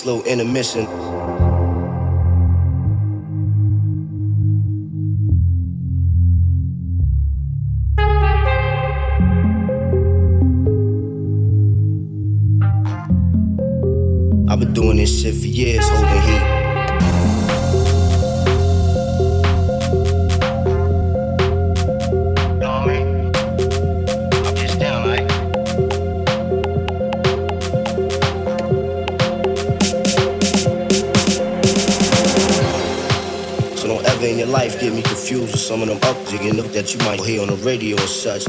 this little intermission. I've been doing this shit for years. on the radio and such.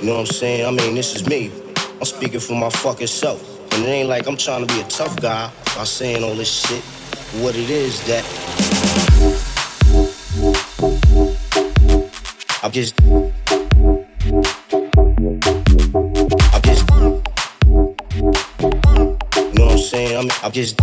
You know what I'm saying? I mean, this is me. I'm speaking for my fucking self. And it ain't like I'm trying to be a tough guy by saying all this shit. What it is that I'm just I'm just you know what I'm saying? I'm, I'm just